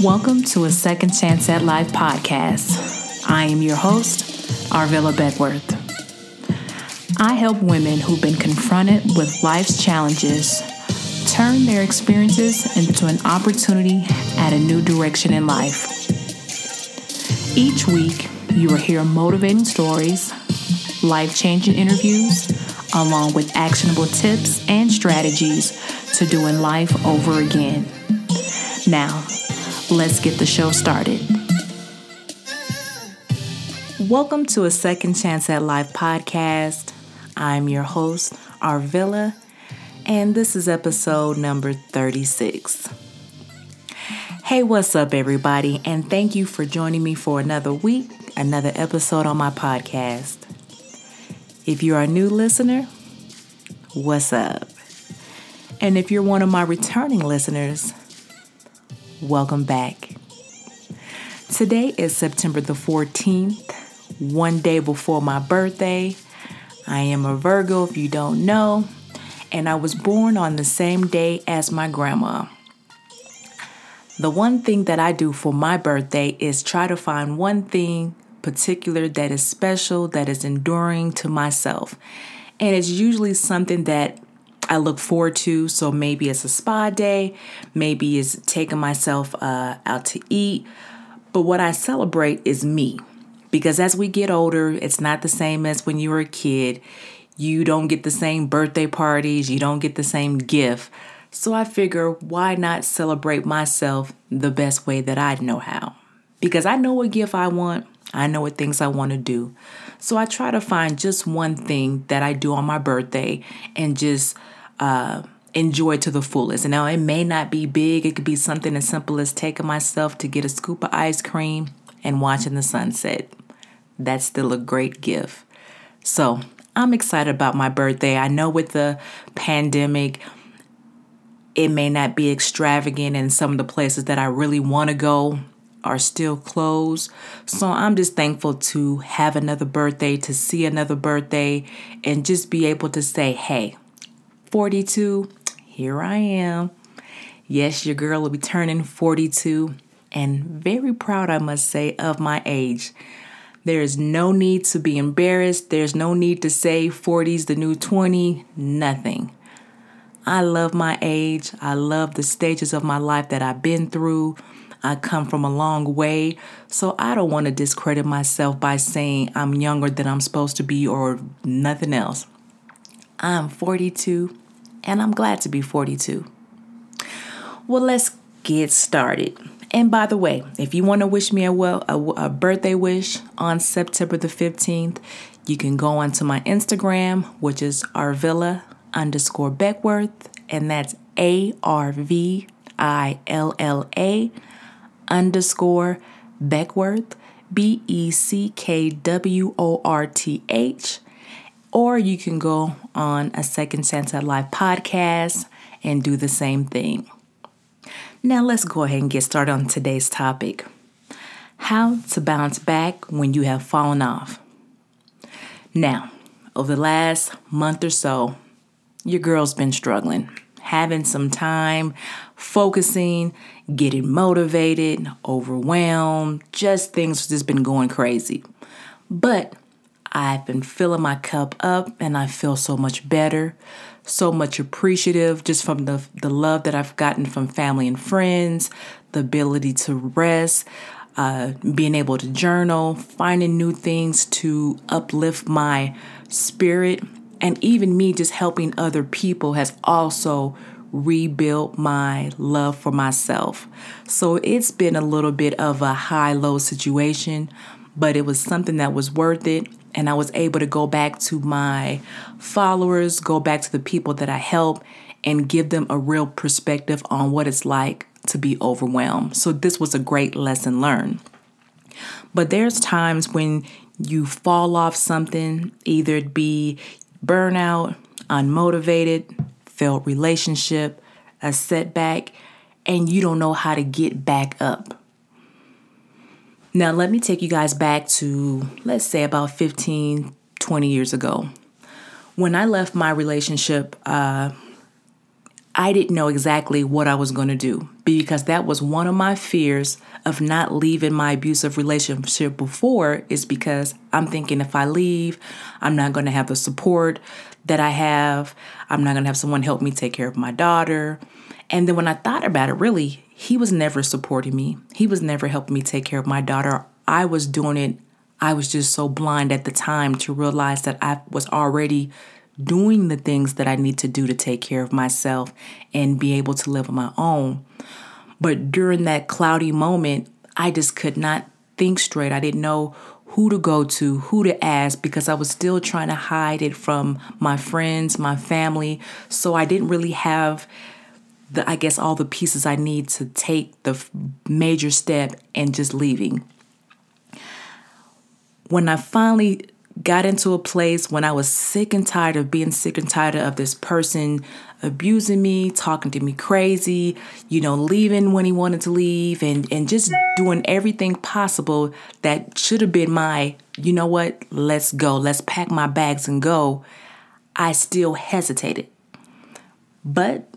Welcome to a Second Chance at Life podcast. I am your host, Arvilla Beckworth. I help women who've been confronted with life's challenges turn their experiences into an opportunity at a new direction in life. Each week, you will hear motivating stories, life changing interviews, along with actionable tips and strategies to doing life over again. Now, let's get the show started. Welcome to a Second Chance at Life podcast. I'm your host, Arvilla, and this is episode number 36. Hey, what's up, everybody? And thank you for joining me for another week, another episode on my podcast. If you're a new listener, what's up? And if you're one of my returning listeners, welcome back. Today is September the 14th, one day before my birthday. I am a Virgo, if you don't know, and I was born on the same day as my grandma. The one thing that I do for my birthday is try to find one thing particular that is special, that is enduring to myself. And it's usually something that I look forward to. So maybe it's a spa day, maybe it's taking myself uh, out to eat. But what I celebrate is me. Because as we get older, it's not the same as when you were a kid. You don't get the same birthday parties, you don't get the same gift. So I figure, why not celebrate myself the best way that I know how? Because I know what gift I want, I know what things I want to do. So I try to find just one thing that I do on my birthday and just uh, enjoy to the fullest. Now it may not be big, it could be something as simple as taking myself to get a scoop of ice cream and watching the sunset. That's still a great gift. So I'm excited about my birthday. I know with the pandemic, it may not be extravagant, in some of the places that I really want to go are still closed. So I'm just thankful to have another birthday, to see another birthday, and just be able to say, hey, 42, here I am. Yes, your girl will be turning 42, and very proud, I must say, of my age. There is no need to be embarrassed. There's no need to say 40's the new 20, nothing. I love my age. I love the stages of my life that I've been through. I come from a long way, so I don't want to discredit myself by saying I'm younger than I'm supposed to be or nothing else. I'm 42 and I'm glad to be 42. Well, let's get started. And by the way, if you want to wish me a well a, a, birthday wish on September the 15th, you can go onto my Instagram, which is arvilla underscore Beckworth, and that's A R V I L L A underscore Beckworth, B E C K W O R T H. Or you can go on a Second Chance at Life podcast and do the same thing. Now, let's go ahead and get started on today's topic how to bounce back when you have fallen off. Now, over the last month or so, your girl's been struggling, having some time focusing, getting motivated, overwhelmed, just things just been going crazy. But I've been filling my cup up and I feel so much better, so much appreciative just from the, the love that I've gotten from family and friends, the ability to rest, uh, being able to journal, finding new things to uplift my spirit, and even me just helping other people has also rebuilt my love for myself. So it's been a little bit of a high low situation, but it was something that was worth it. And I was able to go back to my followers, go back to the people that I help, and give them a real perspective on what it's like to be overwhelmed. So this was a great lesson learned. But there's times when you fall off something, either it be burnout, unmotivated, failed relationship, a setback, and you don't know how to get back up. Now, let me take you guys back to, let's say, about 15, 20 years ago. When I left my relationship, uh, I didn't know exactly what I was going to do because that was one of my fears of not leaving my abusive relationship before is because I'm thinking if I leave, I'm not going to have the support that I have. I'm not going to have someone help me take care of my daughter. And then when I thought about it, really, he was never supporting me. He was never helping me take care of my daughter. I was doing it. I was just so blind at the time to realize that I was already doing the things that I need to do to take care of myself and be able to live on my own. But during that cloudy moment, I just could not think straight. I didn't know who to go to, who to ask, because I was still trying to hide it from my friends, my family. So I didn't really have the, I guess, all the pieces I need to take the major step and just leaving. When I finally got into a place when I was sick and tired of being sick and tired of this person abusing me, talking to me crazy, you know, leaving when he wanted to leave and and just doing everything possible that should have been my, you know what, let's go. Let's pack my bags and go. I still hesitated. But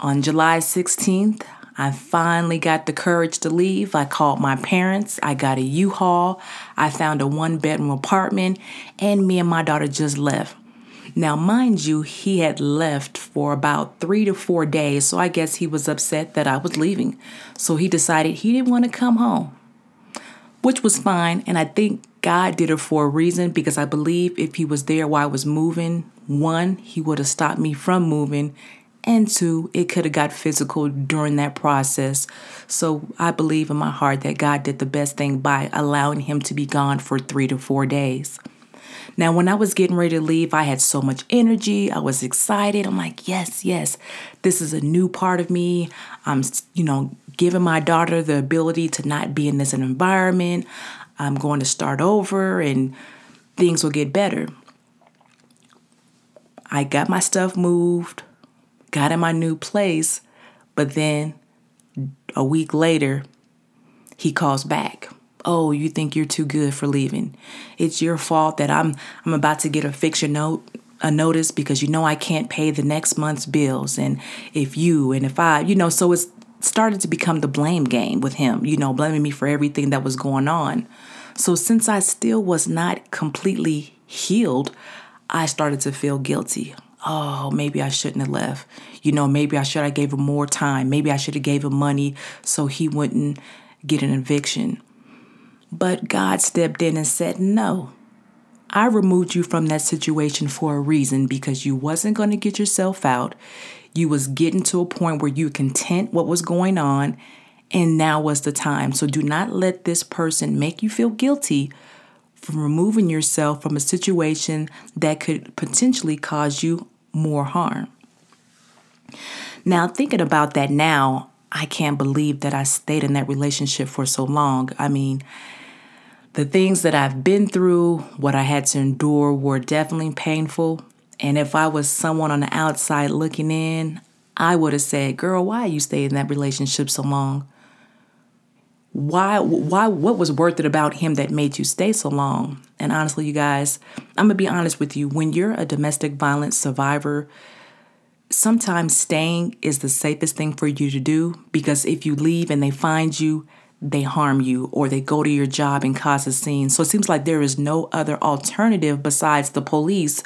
on July 16th, I finally got the courage to leave. I called my parents. I got a U Haul. I found a one bedroom apartment, and me and my daughter just left. Now, mind you, he had left for about three to four days, so I guess he was upset that I was leaving. So he decided he didn't want to come home, which was fine. And I think God did it for a reason because I believe if he was there while I was moving, one, he would have stopped me from moving, and two, it could have got physical during that process. So I believe in my heart that God did the best thing by allowing him to be gone for three to four days. Now, when I was getting ready to leave, I had so much energy. I was excited. I'm like, yes, yes, this is a new part of me. I'm, you know, giving my daughter the ability to not be in this environment. I'm going to start over and things will get better. I got my stuff moved got in my new place, but then a week later, he calls back. Oh, you think you're too good for leaving. It's your fault that I'm I'm about to get a fiction note a notice because you know I can't pay the next month's bills and if you and if I, you know, so it's started to become the blame game with him, you know, blaming me for everything that was going on. So since I still was not completely healed, I started to feel guilty oh, maybe I shouldn't have left. You know, maybe I should have gave him more time. Maybe I should have gave him money so he wouldn't get an eviction. But God stepped in and said, "No. I removed you from that situation for a reason because you wasn't going to get yourself out. You was getting to a point where you content what was going on and now was the time. So do not let this person make you feel guilty from removing yourself from a situation that could potentially cause you more harm. Now, thinking about that now, I can't believe that I stayed in that relationship for so long. I mean, the things that I've been through, what I had to endure, were definitely painful. And if I was someone on the outside looking in, I would have said, Girl, why you stayed in that relationship so long? Why why what was worth it about him that made you stay so long? And honestly you guys i'm gonna be honest with you. When you're a domestic violence survivor sometimes staying is the safest thing for you to do because if you leave and they find you they harm you or they go to your job and cause a scene. So it seems like there is no other alternative besides the police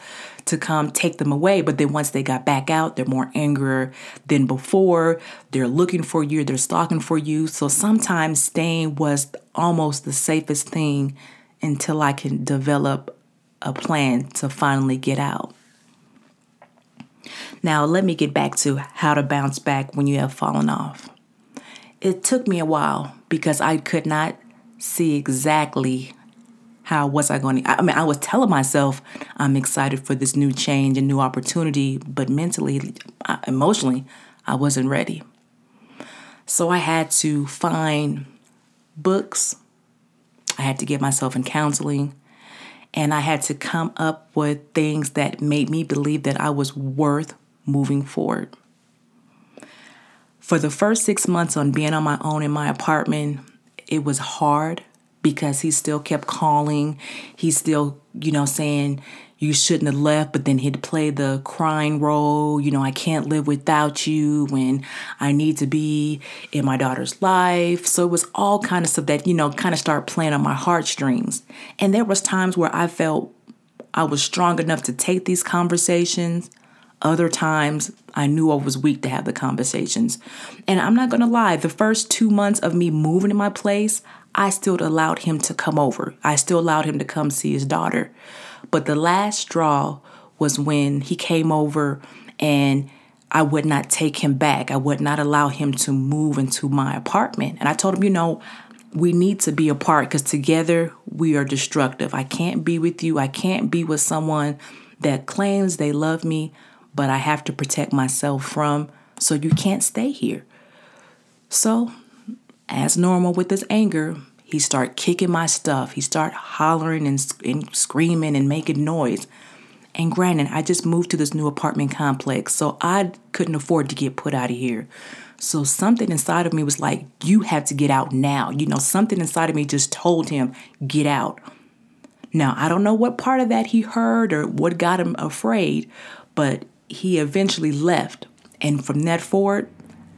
to come take them away. But then once they got back out, they're more angrier than before. They're looking for you, they're stalking for you. So sometimes staying was almost the safest thing until I can develop a plan to finally get out. Now, let me get back to how to bounce back when you have fallen off. It took me a while because I could not see exactly how was I going to? I mean, I was telling myself I'm excited for this new change and new opportunity, but mentally, emotionally, I wasn't ready. So I had to find books, I had to get myself in counseling, and I had to come up with things that made me believe that I was worth moving forward. For the first six months on being on my own in my apartment, it was hard because he still kept calling. He still, you know, saying, you shouldn't have left, but then he'd play the crying role, you know, I can't live without you when I need to be in my daughter's life. So it was all kind of stuff that, you know, kind of start playing on my heartstrings. And there was times where I felt I was strong enough to take these conversations. Other times I knew I was weak to have the conversations. And I'm not to lie, the first 2 months of me moving to my place, I still allowed him to come over. I still allowed him to come see his daughter. But the last straw was when he came over and I would not take him back. I would not allow him to move into my apartment. And I told him, you know, we need to be apart because together we are destructive. I can't be with you. I can't be with someone that claims they love me, but I have to protect myself from. So you can't stay here. So, as normal with his anger, he start kicking my stuff. He start hollering and, and screaming and making noise. And granted, I just moved to this new apartment complex, so I couldn't afford to get put out of here. So something inside of me was like, you have to get out now. You know, something inside of me just told him, get out. Now, I don't know what part of that he heard or what got him afraid, but he eventually left. And from that forward,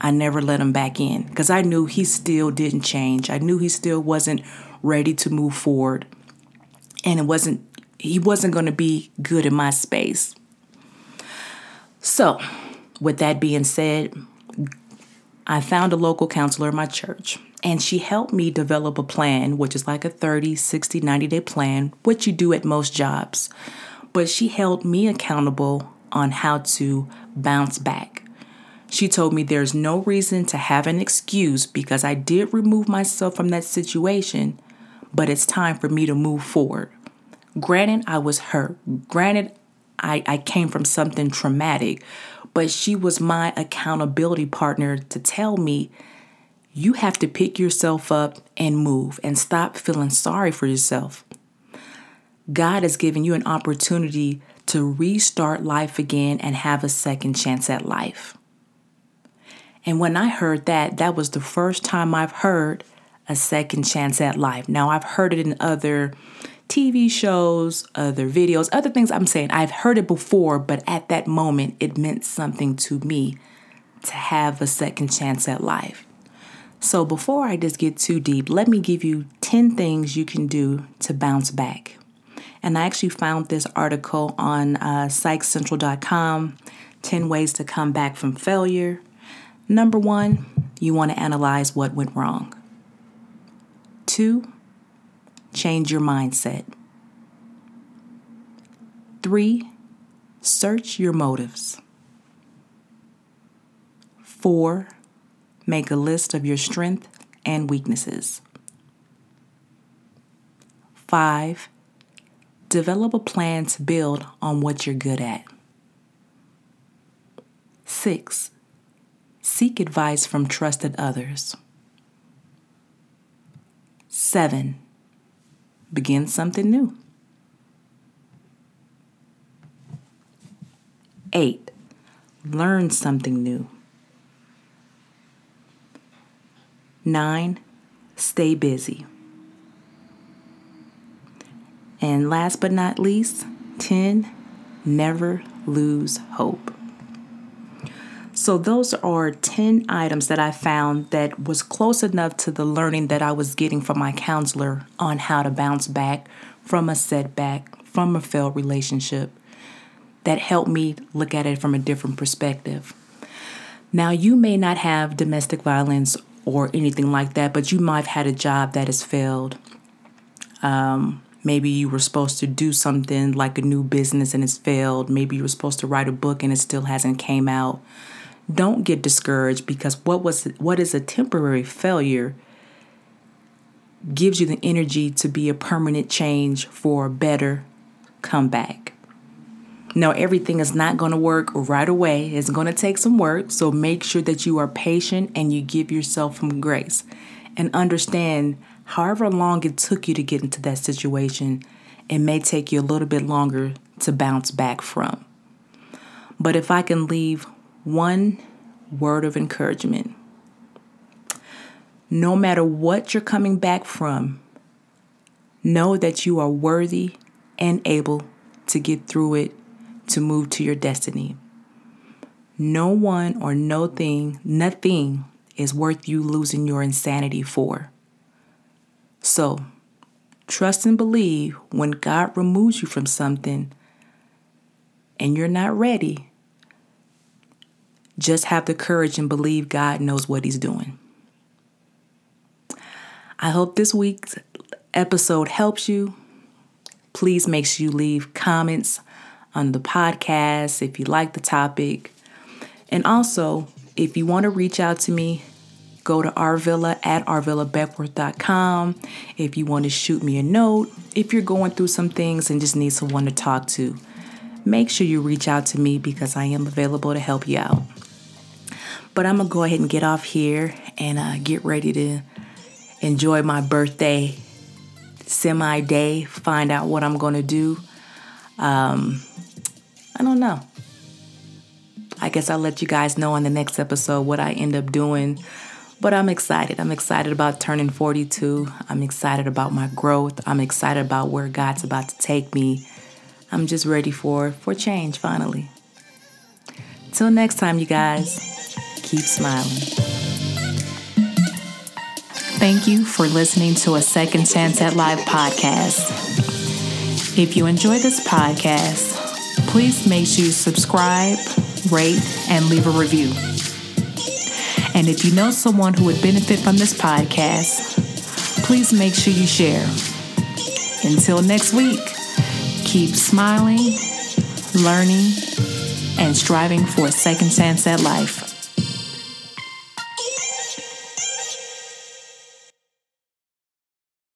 I never let him back in because I knew he still didn't change. I knew he still wasn't ready to move forward. And it wasn't he wasn't going to be good in my space. So, with that being said, I found a local counselor in my church and she helped me develop a plan, which is like a 30, 60, 90 day plan, which you do at most jobs. But she held me accountable on how to bounce back. She told me there's no reason to have an excuse because I did remove myself from that situation, but it's time for me to move forward. Granted, I was hurt. Granted, I, I came from something traumatic, but she was my accountability partner to tell me you have to pick yourself up and move and stop feeling sorry for yourself. God has given you an opportunity to restart life again and have a second chance at life. And when I heard that, that was the first time I've heard a second chance at life. Now, I've heard it in other TV shows, other videos, other things I'm saying. I've heard it before, but at that moment, it meant something to me to have a second chance at life. So, before I just get too deep, let me give you 10 things you can do to bounce back. And I actually found this article on uh, psychcentral.com 10 ways to come back from failure. Number one, you want to analyze what went wrong. Two, change your mindset. Three, search your motives. Four, make a list of your strengths and weaknesses. Five, develop a plan to build on what you're good at. Six, Seek advice from trusted others. 7. Begin something new. 8. Learn something new. 9. Stay busy. And last but not least, 10. Never lose hope. So, those are 10 items that I found that was close enough to the learning that I was getting from my counselor on how to bounce back from a setback, from a failed relationship, that helped me look at it from a different perspective. Now, you may not have domestic violence or anything like that, but you might have had a job that has failed. Um, maybe you were supposed to do something like a new business and it's failed. Maybe you were supposed to write a book and it still hasn't came out. Don't get discouraged because what was what is a temporary failure gives you the energy to be a permanent change for a better comeback. Now, everything is not going to work right away. It's going to take some work. So make sure that you are patient and you give yourself some grace and understand however long it took you to get into that situation, it may take you a little bit longer to bounce back from. But if I can leave one word of encouragement. No matter what you're coming back from, know that you are worthy and able to get through it, to move to your destiny. No one or no thing, nothing is worth you losing your insanity for. So, trust and believe when God removes you from something and you're not ready, just have the courage and believe God knows what He's doing. I hope this week's episode helps you. Please make sure you leave comments on the podcast if you like the topic. And also, if you want to reach out to me, go to arvilla at arvillabeckworth.com. If you want to shoot me a note, if you're going through some things and just need someone to talk to, make sure you reach out to me because I am available to help you out. But I'm going to go ahead and get off here and uh, get ready to enjoy my birthday semi day, find out what I'm going to do. Um, I don't know. I guess I'll let you guys know on the next episode what I end up doing. But I'm excited. I'm excited about turning 42. I'm excited about my growth. I'm excited about where God's about to take me. I'm just ready for for change finally. Till next time you guys, keep smiling. Thank you for listening to a Second Chance at Life podcast. If you enjoy this podcast, please make sure you subscribe rate, and leave a review. And if you know someone who would benefit from this podcast, please make sure you share. Until next week, keep smiling, learning, and striving for a second chance at life.